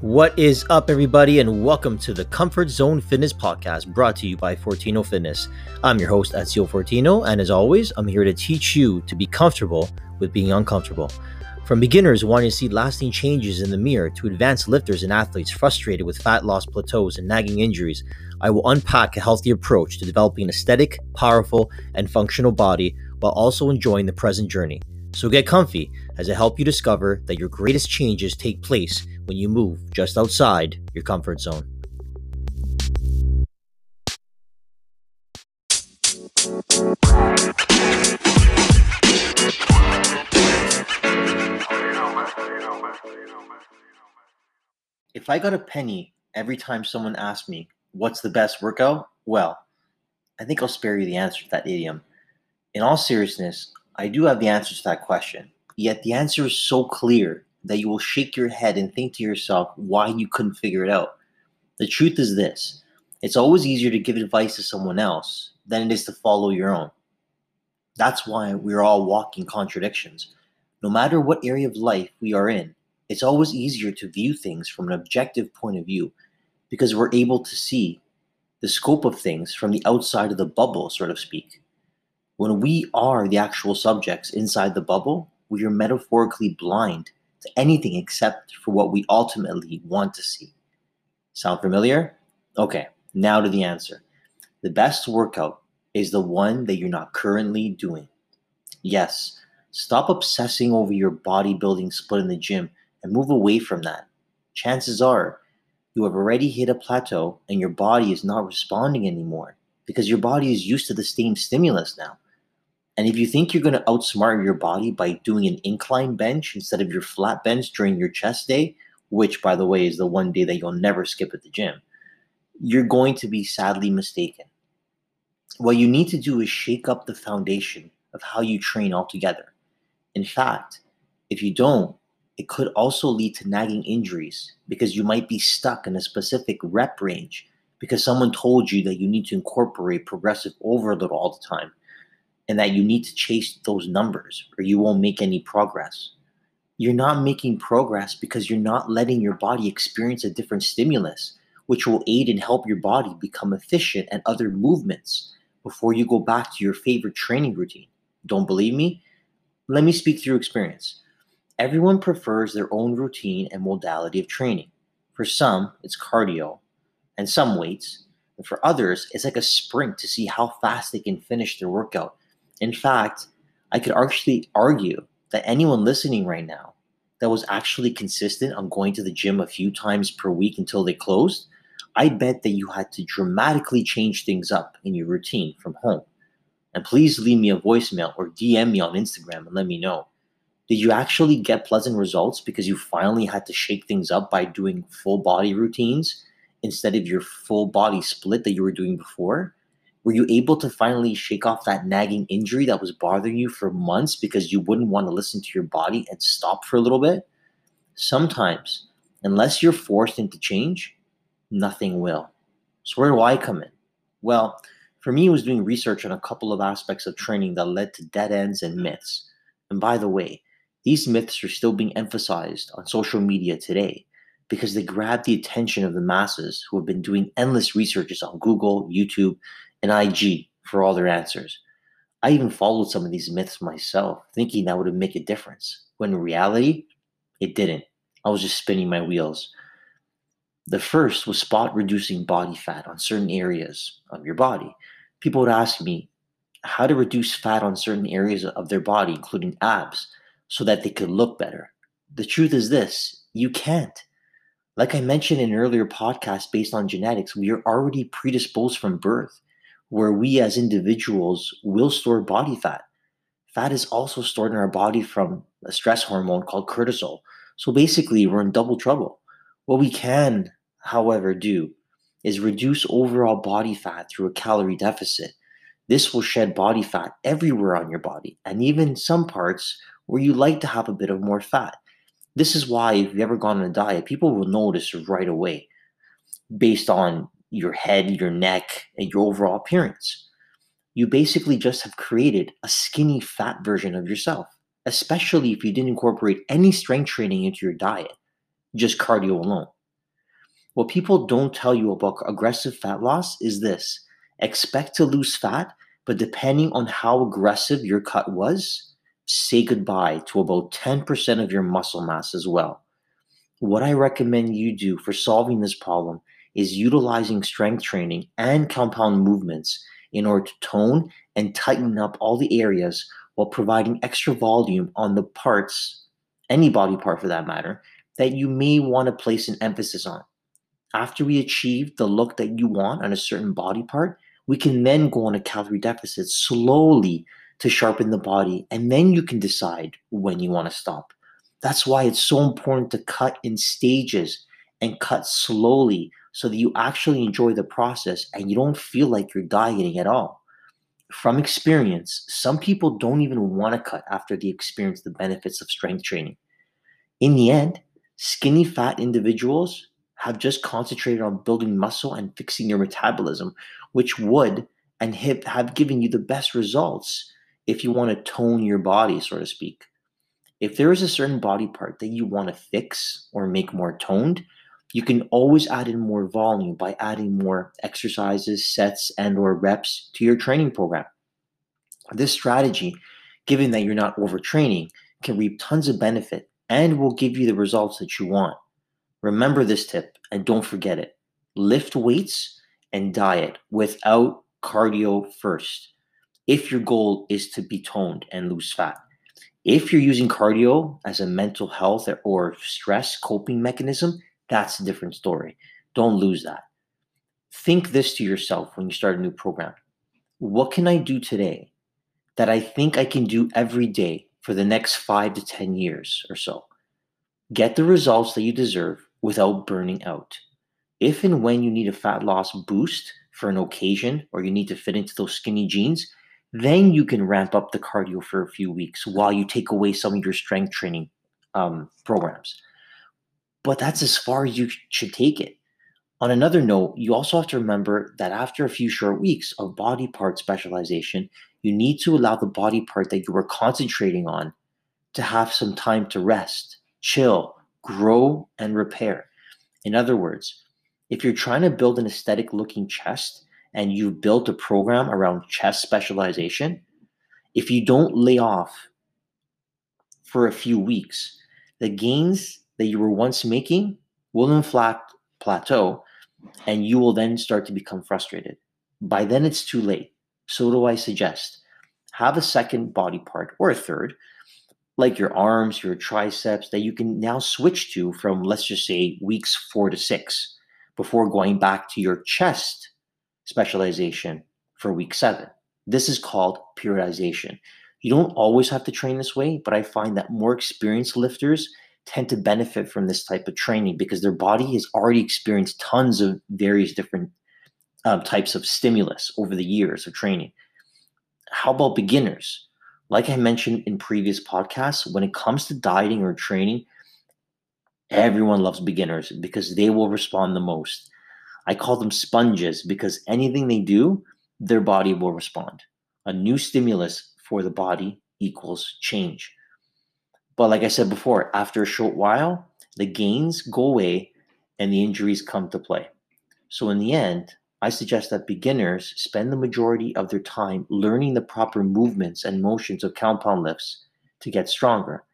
What is up, everybody, and welcome to the Comfort Zone Fitness Podcast brought to you by Fortino Fitness. I'm your host, Ezio Fortino, and as always, I'm here to teach you to be comfortable with being uncomfortable. From beginners wanting to see lasting changes in the mirror to advanced lifters and athletes frustrated with fat loss plateaus and nagging injuries, I will unpack a healthy approach to developing an aesthetic, powerful, and functional body while also enjoying the present journey. So get comfy as I help you discover that your greatest changes take place when you move just outside your comfort zone. If I got a penny every time someone asked me, What's the best workout? Well, I think I'll spare you the answer to that idiom. In all seriousness, I do have the answer to that question, yet the answer is so clear that you will shake your head and think to yourself why you couldn't figure it out. The truth is this it's always easier to give advice to someone else than it is to follow your own. That's why we're all walking contradictions. No matter what area of life we are in, it's always easier to view things from an objective point of view because we're able to see the scope of things from the outside of the bubble, so to speak. When we are the actual subjects inside the bubble, we are metaphorically blind to anything except for what we ultimately want to see. Sound familiar? Okay, now to the answer. The best workout is the one that you're not currently doing. Yes, stop obsessing over your bodybuilding split in the gym and move away from that. Chances are you have already hit a plateau and your body is not responding anymore because your body is used to the same stimulus now. And if you think you're going to outsmart your body by doing an incline bench instead of your flat bench during your chest day, which, by the way, is the one day that you'll never skip at the gym, you're going to be sadly mistaken. What you need to do is shake up the foundation of how you train altogether. In fact, if you don't, it could also lead to nagging injuries because you might be stuck in a specific rep range because someone told you that you need to incorporate progressive overload all the time and that you need to chase those numbers or you won't make any progress. You're not making progress because you're not letting your body experience a different stimulus, which will aid and help your body become efficient at other movements before you go back to your favorite training routine. Don't believe me? Let me speak through experience. Everyone prefers their own routine and modality of training. For some, it's cardio and some weights. And for others, it's like a sprint to see how fast they can finish their workout in fact, I could actually argue that anyone listening right now that was actually consistent on going to the gym a few times per week until they closed, I bet that you had to dramatically change things up in your routine from home. And please leave me a voicemail or DM me on Instagram and let me know. Did you actually get pleasant results because you finally had to shake things up by doing full body routines instead of your full body split that you were doing before? Were you able to finally shake off that nagging injury that was bothering you for months because you wouldn't want to listen to your body and stop for a little bit? Sometimes, unless you're forced into change, nothing will. So, where do I come in? Well, for me, it was doing research on a couple of aspects of training that led to dead ends and myths. And by the way, these myths are still being emphasized on social media today because they grab the attention of the masses who have been doing endless researches on Google, YouTube, and IG for all their answers. I even followed some of these myths myself, thinking that would make a difference, when in reality, it didn't. I was just spinning my wheels. The first was spot reducing body fat on certain areas of your body. People would ask me how to reduce fat on certain areas of their body, including abs, so that they could look better. The truth is this you can't. Like I mentioned in an earlier podcast based on genetics, we are already predisposed from birth where we as individuals will store body fat. Fat is also stored in our body from a stress hormone called cortisol. So basically, we're in double trouble. What we can, however, do is reduce overall body fat through a calorie deficit. This will shed body fat everywhere on your body, and even some parts where you like to have a bit of more fat. This is why, if you've ever gone on a diet, people will notice right away based on your head, your neck, and your overall appearance. You basically just have created a skinny, fat version of yourself, especially if you didn't incorporate any strength training into your diet, just cardio alone. What people don't tell you about aggressive fat loss is this expect to lose fat, but depending on how aggressive your cut was, say goodbye to about 10% of your muscle mass as well. What I recommend you do for solving this problem is utilizing strength training and compound movements in order to tone and tighten up all the areas while providing extra volume on the parts, any body part for that matter, that you may want to place an emphasis on. After we achieve the look that you want on a certain body part, we can then go on a calorie deficit slowly to sharpen the body, and then you can decide when you want to stop. That's why it's so important to cut in stages and cut slowly so that you actually enjoy the process and you don't feel like you're dieting at all. From experience, some people don't even want to cut after they experience the benefits of strength training. In the end, skinny fat individuals have just concentrated on building muscle and fixing your metabolism, which would and have given you the best results if you want to tone your body, so to speak. If there is a certain body part that you want to fix or make more toned, you can always add in more volume by adding more exercises, sets, and or reps to your training program. This strategy, given that you're not overtraining, can reap tons of benefit and will give you the results that you want. Remember this tip and don't forget it. Lift weights and diet without cardio first. If your goal is to be toned and lose fat. If you're using cardio as a mental health or stress coping mechanism, that's a different story. Don't lose that. Think this to yourself when you start a new program. What can I do today that I think I can do every day for the next five to 10 years or so? Get the results that you deserve without burning out. If and when you need a fat loss boost for an occasion or you need to fit into those skinny jeans, then you can ramp up the cardio for a few weeks while you take away some of your strength training um, programs but that's as far as you should take it. On another note, you also have to remember that after a few short weeks of body part specialization, you need to allow the body part that you were concentrating on to have some time to rest, chill, grow, and repair. In other words, if you're trying to build an aesthetic looking chest and you've built a program around chest specialization, if you don't lay off for a few weeks, the gains that you were once making will in fact plateau and you will then start to become frustrated. By then, it's too late. So, do I suggest have a second body part or a third, like your arms, your triceps, that you can now switch to from, let's just say, weeks four to six before going back to your chest specialization for week seven. This is called periodization. You don't always have to train this way, but I find that more experienced lifters tend to benefit from this type of training because their body has already experienced tons of various different um, types of stimulus over the years of training. How about beginners? Like I mentioned in previous podcasts, when it comes to dieting or training, everyone loves beginners because they will respond the most. I call them sponges because anything they do, their body will respond. A new stimulus for the body equals change. But like I said before, after a short while, the gains go away and the injuries come to play. So, in the end, I suggest that beginners spend the majority of their time learning the proper movements and motions of compound lifts to get stronger.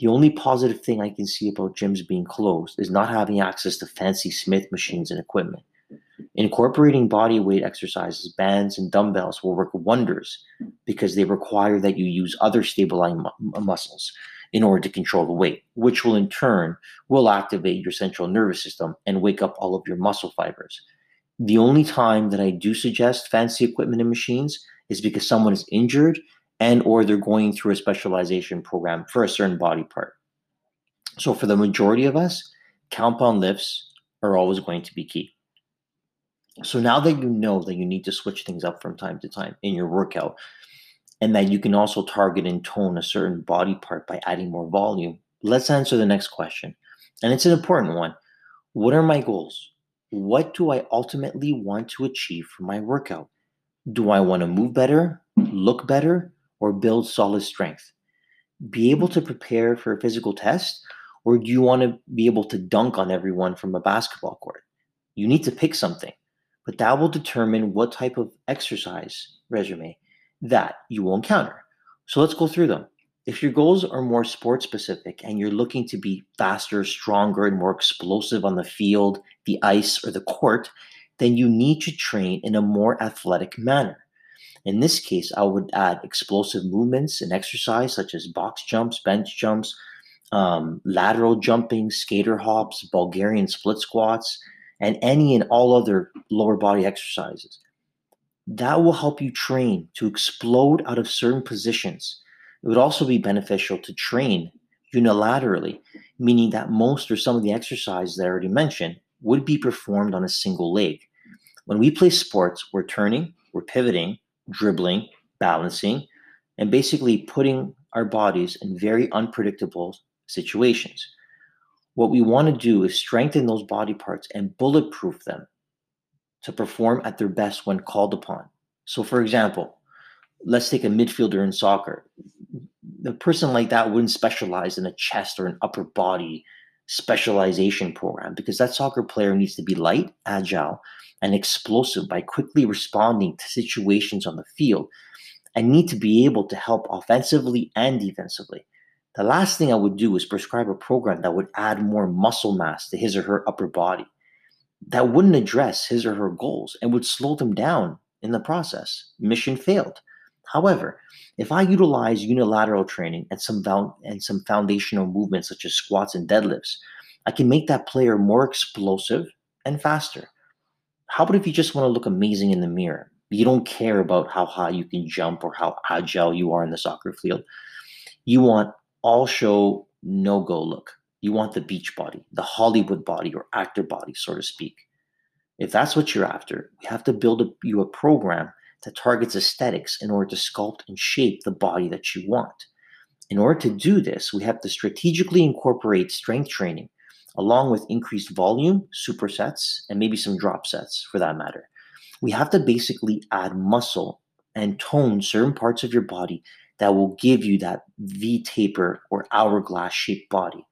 The only positive thing I can see about gyms being closed is not having access to fancy Smith machines and equipment. Incorporating body weight exercises, bands, and dumbbells will work wonders because they require that you use other stabilizing mu- muscles in order to control the weight, which will in turn will activate your central nervous system and wake up all of your muscle fibers. The only time that I do suggest fancy equipment and machines is because someone is injured and or they're going through a specialization program for a certain body part. So for the majority of us, compound lifts are always going to be key. So now that you know that you need to switch things up from time to time in your workout, and that you can also target and tone a certain body part by adding more volume, let's answer the next question. And it's an important one. What are my goals? What do I ultimately want to achieve from my workout? Do I want to move better, look better, or build solid strength? Be able to prepare for a physical test, Or do you want to be able to dunk on everyone from a basketball court? You need to pick something, but that will determine what type of exercise resume that you will encounter. So let's go through them. If your goals are more sports specific and you're looking to be faster, stronger, and more explosive on the field, the ice, or the court, then you need to train in a more athletic manner. In this case, I would add explosive movements and exercise such as box jumps, bench jumps, um, lateral jumping, skater hops, Bulgarian split squats, and any and all other lower body exercises. That will help you train to explode out of certain positions it would also be beneficial to train unilaterally, meaning that most or some of the exercises that I already mentioned would be performed on a single leg. When we play sports, we're turning, we're pivoting, dribbling, balancing, and basically putting our bodies in very unpredictable situations. What we want to do is strengthen those body parts and bulletproof them to perform at their best when called upon. So, for example, let's take a midfielder in soccer. The person like that wouldn't specialize in a chest or an upper body specialization program because that soccer player needs to be light, agile, and explosive by quickly responding to situations on the field and need to be able to help offensively and defensively. The last thing I would do is prescribe a program that would add more muscle mass to his or her upper body. That wouldn't address his or her goals and would slow them down in the process. Mission failed. However, if I utilize unilateral training and some and some foundational movements such as squats and deadlifts, I can make that player more explosive and faster. How about if you just want to look amazing in the mirror? You don't care about how high you can jump or how agile you are in the soccer field. You want all show, no go look. You want the beach body, the Hollywood body or actor body, so to speak. If that's what you're after, we have to build a, you a program that targets aesthetics in order to sculpt and shape the body that you want. In order to do this, we have to strategically incorporate strength training along with increased volume, supersets, and maybe some drop sets for that matter. We have to basically add muscle and tone certain parts of your body that will give you that V taper or hourglass shaped body.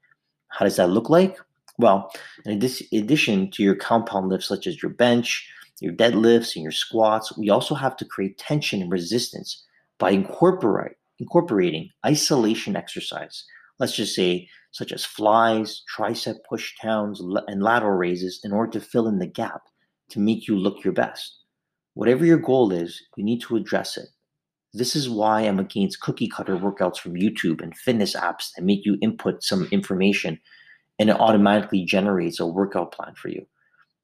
How does that look like? Well, in addition to your compound lifts such as your bench, your deadlifts and your squats, we also have to create tension and resistance by incorporate, incorporating isolation exercise. Let's just say, such as flies, tricep push downs, and lateral raises, in order to fill in the gap to make you look your best. Whatever your goal is, you need to address it. This is why I'm against cookie cutter workouts from YouTube and fitness apps that make you input some information and it automatically generates a workout plan for you.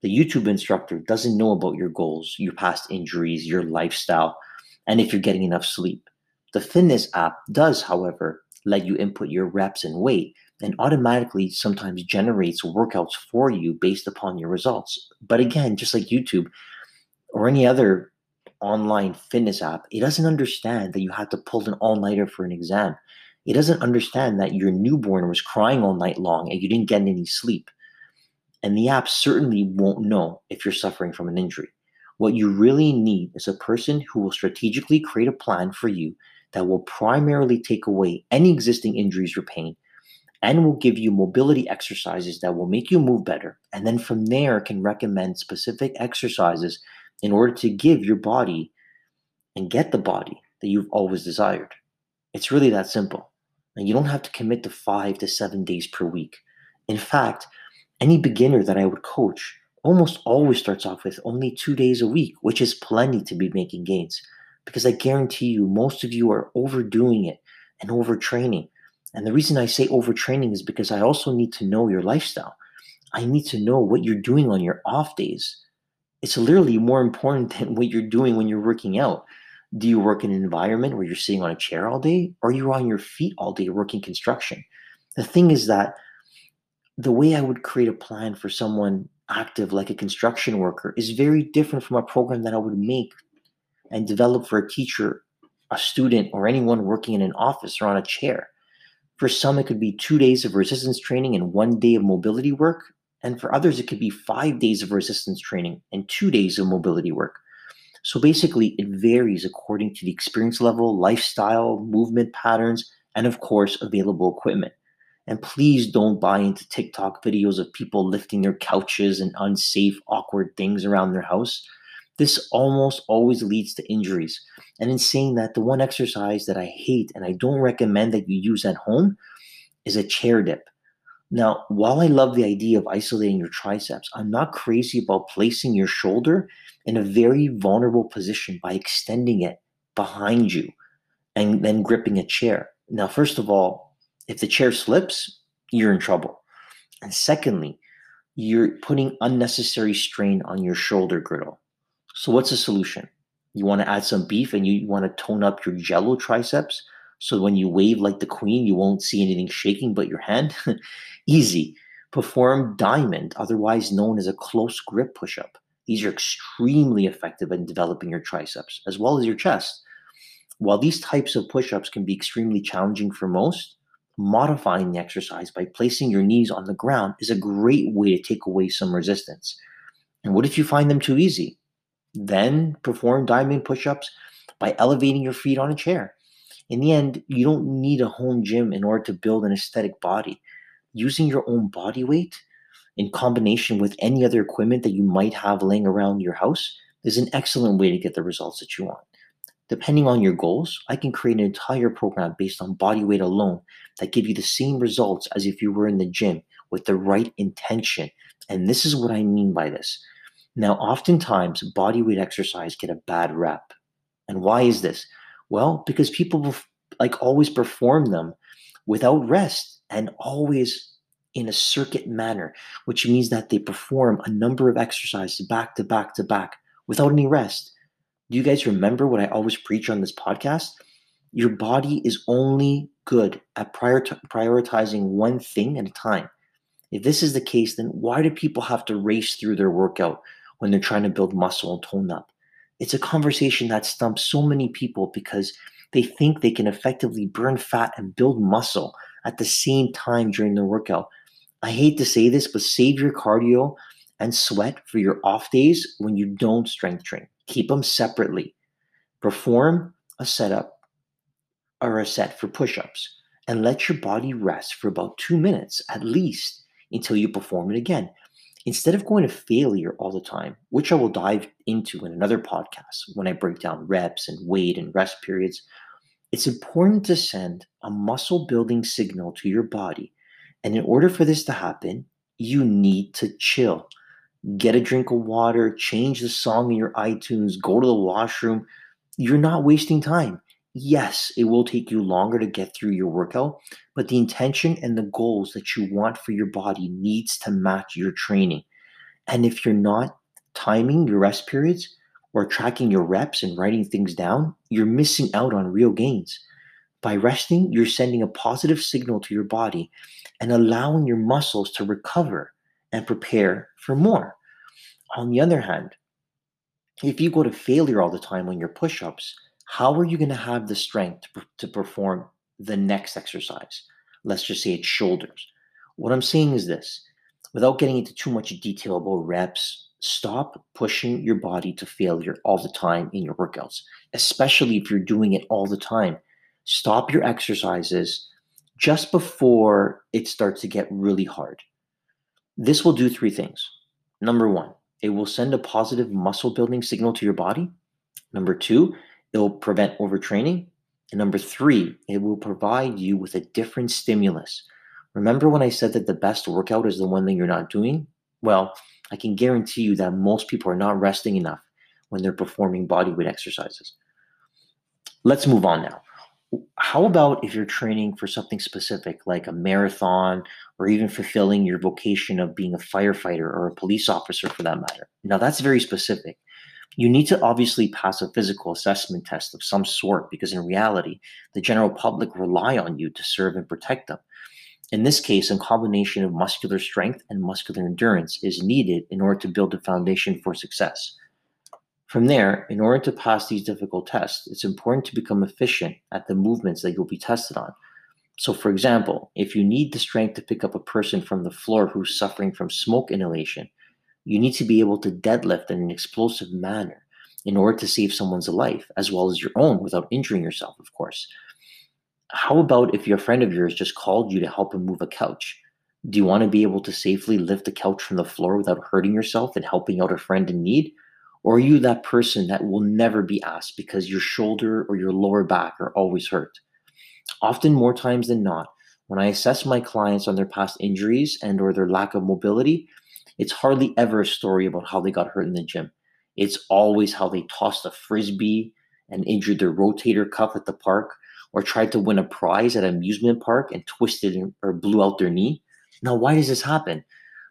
The YouTube instructor doesn't know about your goals, your past injuries, your lifestyle, and if you're getting enough sleep. The fitness app does, however, let you input your reps and weight and automatically sometimes generates workouts for you based upon your results. But again, just like YouTube or any other online fitness app, it doesn't understand that you have to pull an all nighter for an exam. It doesn't understand that your newborn was crying all night long and you didn't get any sleep. And the app certainly won't know if you're suffering from an injury. What you really need is a person who will strategically create a plan for you that will primarily take away any existing injuries or pain and will give you mobility exercises that will make you move better. And then from there, can recommend specific exercises in order to give your body and get the body that you've always desired. It's really that simple. And you don't have to commit to five to seven days per week. In fact, any beginner that I would coach almost always starts off with only two days a week, which is plenty to be making gains. Because I guarantee you, most of you are overdoing it and overtraining. And the reason I say overtraining is because I also need to know your lifestyle. I need to know what you're doing on your off days. It's literally more important than what you're doing when you're working out. Do you work in an environment where you're sitting on a chair all day, or are you on your feet all day working construction? The thing is that the way I would create a plan for someone active like a construction worker is very different from a program that I would make and develop for a teacher, a student, or anyone working in an office or on a chair. For some, it could be two days of resistance training and one day of mobility work. And for others, it could be five days of resistance training and two days of mobility work. So basically, it varies according to the experience level, lifestyle, movement patterns, and of course, available equipment. And please don't buy into TikTok videos of people lifting their couches and unsafe, awkward things around their house. This almost always leads to injuries. And in saying that, the one exercise that I hate and I don't recommend that you use at home is a chair dip. Now, while I love the idea of isolating your triceps, I'm not crazy about placing your shoulder in a very vulnerable position by extending it behind you and then gripping a chair. Now, first of all, if the chair slips, you're in trouble. And secondly, you're putting unnecessary strain on your shoulder girdle. So, what's the solution? You want to add some beef and you want to tone up your jello triceps so when you wave like the queen, you won't see anything shaking but your hand? Easy. Perform diamond, otherwise known as a close grip push up. These are extremely effective in developing your triceps as well as your chest. While these types of push ups can be extremely challenging for most, modifying the exercise by placing your knees on the ground is a great way to take away some resistance. And what if you find them too easy? Then perform diamond push ups by elevating your feet on a chair in the end, you don't need a home gym in order to build an aesthetic body. Using your own body weight in combination with any other equipment that you might have laying around your house is an excellent way to get the results that you want. Depending on your goals, I can create an entire program based on body weight alone that give you the same results as if you were in the gym with the right intention. And this is what I mean by this. Now, oftentimes body weight exercise get a bad rep. And why is this? Well, because people like always perform them without rest and always in a circuit manner, which means that they perform a number of exercises back to back to back without any rest. Do you guys remember what I always preach on this podcast? Your body is only good at prior- prioritizing one thing at a time. If this is the case, then why do people have to race through their workout when they're trying to build muscle and tone up? It's a conversation that stumps so many people because they think they can effectively burn fat and build muscle at the same time during the workout. I hate to say this, but save your cardio and sweat for your off days when you don't strength train. Keep them separately. Perform a setup or a set for push ups and let your body rest for about two minutes at least until you perform it again instead of going to failure all the time, which I will dive into in another podcast when I break down reps and weight and rest periods, it's important to send a muscle building signal to your body. And in order for this to happen, you need to chill. Get a drink of water, change the song in your iTunes, go to the washroom. You're not wasting time. Yes, it will take you longer to get through your workout, but the intention and the goals that you want for your body needs to match your training. And if you're not timing your rest periods or tracking your reps and writing things down, you're missing out on real gains. By resting, you're sending a positive signal to your body and allowing your muscles to recover and prepare for more. On the other hand, if you go to failure all the time on your push ups, how are you going to have the strength to, to perform the next exercise? Let's just say it's shoulders. What I'm saying is this without getting into too much detail about reps, stop pushing your body to failure all the time in your workouts, especially if you're doing it all the time. Stop your exercises just before it starts to get really hard. This will do three things. Number one, it will send a positive muscle building signal to your body. Number two, It'll prevent overtraining. And number three, it will provide you with a different stimulus. Remember when I said that the best workout is the one that you're not doing? Well, I can guarantee you that most people are not resting enough when they're performing bodyweight exercises. Let's move on now. How about if you're training for something specific like a marathon or even fulfilling your vocation of being a firefighter or a police officer for that matter? Now, that's very specific you need to obviously pass a physical assessment test of some sort because in reality, the general public rely on you to serve and protect them. In this case, a combination of muscular strength and muscular endurance is needed in order to build a foundation for success. From there, in order to pass these difficult tests, it's important to become efficient at the movements that you'll be tested on. So, for example, if you need the strength to pick up a person from the floor who's suffering from smoke inhalation, you need to be able to deadlift in an explosive manner in order to save someone's life as well as your own without injuring yourself, of course. How about if your friend of yours just called you to help him move a couch? Do you want to be able to safely lift the couch from the floor without hurting yourself and helping out a friend in need? Or are you that person that will never be asked because your shoulder or your lower back are always hurt? Often more times than not, when I assess my clients on their past injuries and or their lack of mobility, it's hardly ever a story about how they got hurt in the gym. It's always how they tossed a frisbee and injured their rotator cuff at the park or tried to win a prize at an amusement park and twisted or blew out their knee. Now, why does this happen?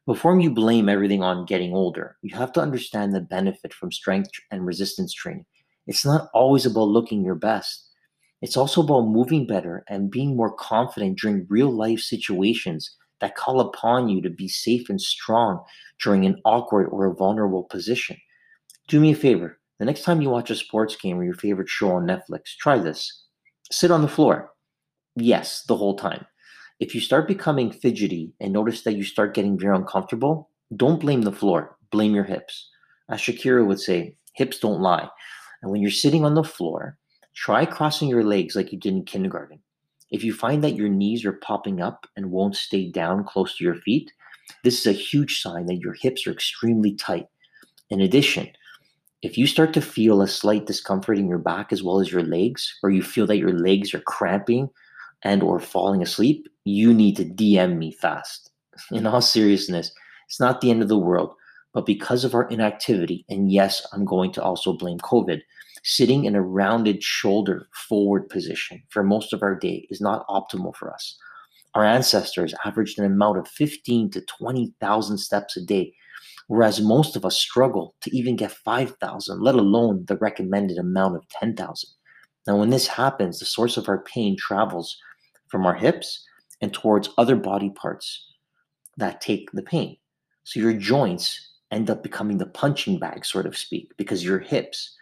Before you blame everything on getting older, you have to understand the benefit from strength and resistance training. It's not always about looking your best. It's also about moving better and being more confident during real life situations that call upon you to be safe and strong during an awkward or a vulnerable position. Do me a favor. The next time you watch a sports game or your favorite show on Netflix, try this. Sit on the floor. Yes, the whole time. If you start becoming fidgety and notice that you start getting very uncomfortable, don't blame the floor, blame your hips. As Shakira would say, hips don't lie. And when you're sitting on the floor, try crossing your legs like you did in kindergarten. If you find that your knees are popping up and won't stay down close to your feet, this is a huge sign that your hips are extremely tight. In addition, if you start to feel a slight discomfort in your back as well as your legs, or you feel that your legs are cramping and or falling asleep, you need to DM me fast. In all seriousness, it's not the end of the world, but because of our inactivity, and yes, I'm going to also blame COVID, sitting in a rounded shoulder forward position for most of our day is not optimal for us. Our ancestors averaged an amount of 15 to 20,000 steps a day whereas most of us struggle to even get 5,000, let alone the recommended amount of 10,000. Now, when this happens, the source of our pain travels from our hips and towards other body parts that take the pain. So your joints end up becoming the punching bag, so to speak, because your hips.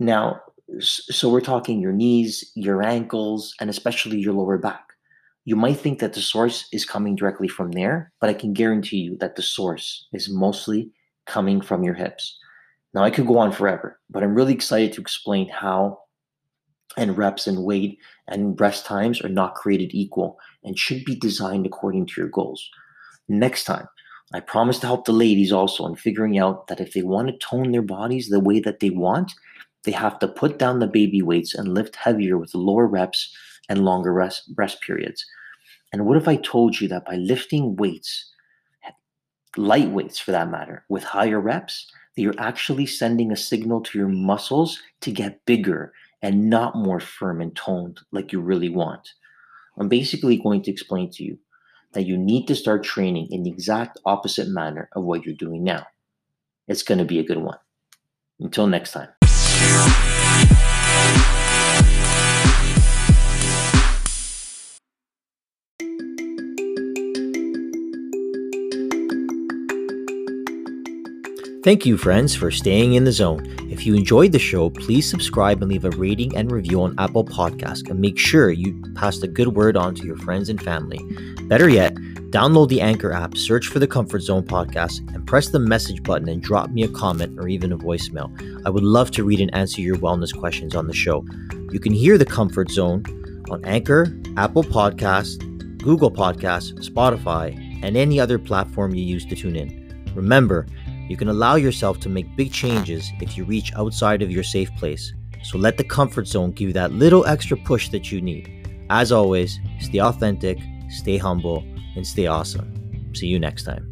Now, so we're talking your knees, your ankles, and especially your lower back. You might think that the source is coming directly from there, but I can guarantee you that the source is mostly coming from your hips. Now, I could go on forever, but I'm really excited to explain how and reps and weight and rest times are not created equal and should be designed according to your goals. Next time, I promise to help the ladies also in figuring out that if they want to tone their bodies the way that they want, they have to put down the baby weights and lift heavier with lower reps and longer rest, rest periods. And what if I told you that by lifting weights, light weights for that matter, with higher reps, that you're actually sending a signal to your muscles to get bigger and not more firm and toned like you really want? I'm basically going to explain to you that you need to start training in the exact opposite manner of what you're doing now. It's going to be a good one. Until next time. Thank you, friends, for staying in the zone. If you enjoyed the show, please subscribe and leave a rating and review on Apple Podcasts, and make sure you pass the good word on to your friends and family. Better yet, download the Anchor app, search for the Comfort Zone podcast, and press the message button and drop me a comment or even a voicemail. I would love to read and answer your wellness questions on the show. You can hear the Comfort Zone on Anchor, Apple Podcasts, Google Podcasts, Spotify, and any other platform you use to tune in. Remember, you can allow yourself to make big changes if you reach outside of your safe place. So let the comfort zone give you that little extra push that you need. As always, stay authentic, stay humble, and stay awesome. See you next time.